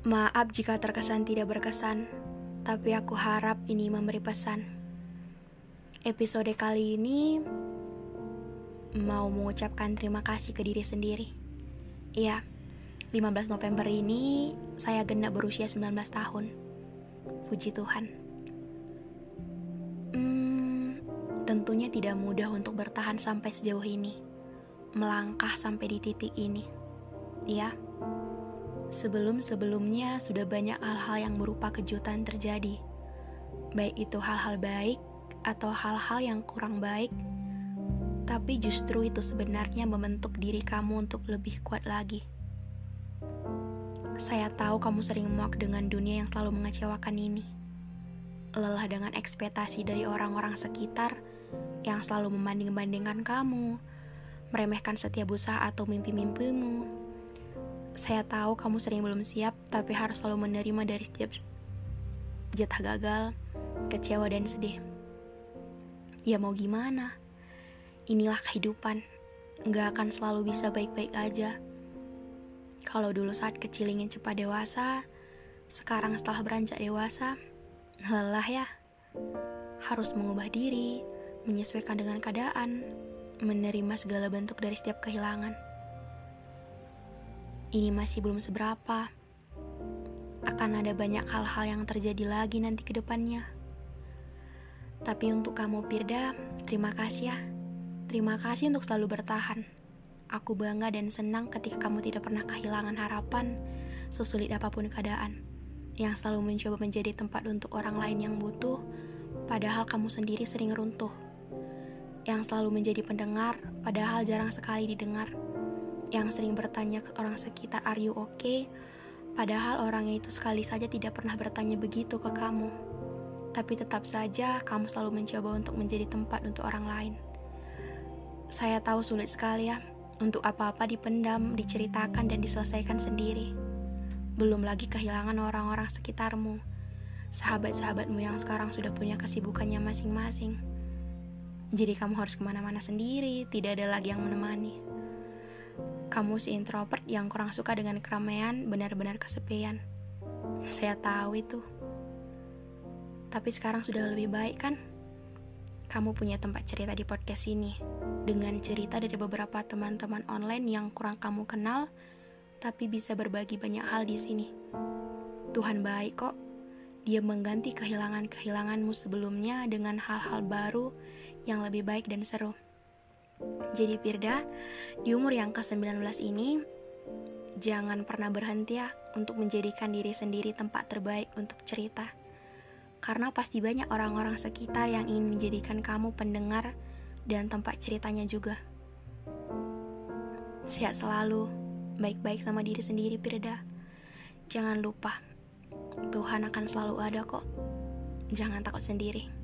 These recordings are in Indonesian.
Maaf jika terkesan tidak berkesan, tapi aku harap ini memberi pesan. Episode kali ini mau mengucapkan terima kasih ke diri sendiri. Iya, 15 November ini saya genap berusia 19 tahun. Puji Tuhan. Hmm, tentunya tidak mudah untuk bertahan sampai sejauh ini. Melangkah sampai di titik ini. Ya. Sebelum-sebelumnya sudah banyak hal-hal yang berupa kejutan terjadi. Baik itu hal-hal baik atau hal-hal yang kurang baik. Tapi justru itu sebenarnya membentuk diri kamu untuk lebih kuat lagi. Saya tahu kamu sering muak dengan dunia yang selalu mengecewakan ini. Lelah dengan ekspektasi dari orang-orang sekitar yang selalu membanding-bandingkan kamu, meremehkan setiap usaha atau mimpi-mimpimu. Saya tahu kamu sering belum siap, tapi harus selalu menerima dari setiap jatah gagal, kecewa, dan sedih. Ya mau gimana? Inilah kehidupan. Nggak akan selalu bisa baik-baik aja. Kalau dulu saat kecil ingin cepat dewasa, sekarang setelah beranjak dewasa, lelah ya. Harus mengubah diri, menyesuaikan dengan keadaan, menerima segala bentuk dari setiap kehilangan. Ini masih belum seberapa. Akan ada banyak hal-hal yang terjadi lagi nanti ke depannya. Tapi untuk kamu Pirda, terima kasih ya. Terima kasih untuk selalu bertahan. Aku bangga dan senang ketika kamu tidak pernah kehilangan harapan, sesulit apa pun keadaan, yang selalu mencoba menjadi tempat untuk orang lain yang butuh, padahal kamu sendiri sering runtuh. Yang selalu menjadi pendengar, padahal jarang sekali didengar. Yang sering bertanya ke orang sekitar, "Are you okay?" Padahal orangnya itu sekali saja tidak pernah bertanya begitu ke kamu. Tapi tetap saja kamu selalu mencoba untuk menjadi tempat untuk orang lain. Saya tahu sulit sekali ya, untuk apa-apa dipendam, diceritakan, dan diselesaikan sendiri. Belum lagi kehilangan orang-orang sekitarmu, sahabat-sahabatmu yang sekarang sudah punya kesibukannya masing-masing. Jadi kamu harus ke mana-mana sendiri, tidak ada lagi yang menemani. Kamu si introvert yang kurang suka dengan keramaian, benar-benar kesepian. Saya tahu itu. Tapi sekarang sudah lebih baik kan? Kamu punya tempat cerita di podcast ini dengan cerita dari beberapa teman-teman online yang kurang kamu kenal, tapi bisa berbagi banyak hal di sini. Tuhan baik kok. Dia mengganti kehilangan-kehilanganmu sebelumnya dengan hal-hal baru yang lebih baik dan seru. Jadi Firda, di umur yang ke-19 ini, jangan pernah berhenti ya untuk menjadikan diri sendiri tempat terbaik untuk cerita. Karena pasti banyak orang-orang sekitar yang ingin menjadikan kamu pendengar dan tempat ceritanya juga. Sehat selalu, baik-baik sama diri sendiri Firda. Jangan lupa, Tuhan akan selalu ada kok. Jangan takut sendiri.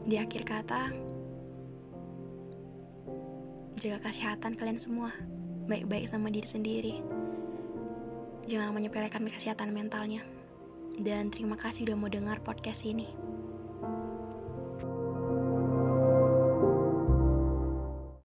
Di akhir kata, jaga kesehatan kalian semua, baik-baik sama diri sendiri. Jangan menyepelekan kesehatan mentalnya. Dan terima kasih udah mau dengar podcast ini.